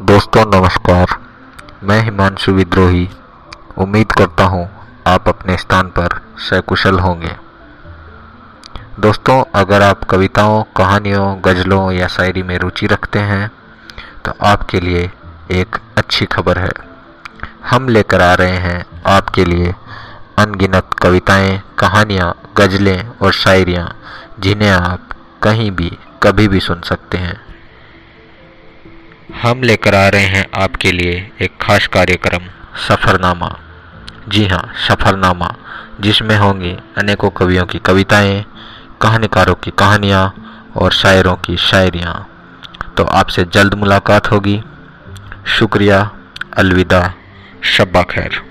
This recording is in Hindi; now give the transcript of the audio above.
दोस्तों, नमस्कार। मैं हिमांशु विद्रोही। उम्मीद करता हूँ आप अपने स्थान पर सकुशल होंगे। दोस्तों, अगर आप कविताओं, कहानियों, गज़लों या शायरी में रुचि रखते हैं तो आपके लिए एक अच्छी खबर है। हम लेकर आ रहे हैं आपके लिए अनगिनत कविताएँ, कहानियाँ, गज़लें और शायरियाँ, जिन्हें आप कहीं भी, कभी भी सुन सकते हैं। हम लेकर आ रहे हैं आपके लिए एक खास कार्यक्रम, सफ़रनामा। जी हाँ सफ़रनामा, जिसमें होंगी अनेकों कवियों की कविताएँ, कहानीकारों की कहानियाँ और शायरों की शायरियाँ। तो आपसे जल्द मुलाकात होगी। शुक्रिया, अलविदा। शब्बा खैर।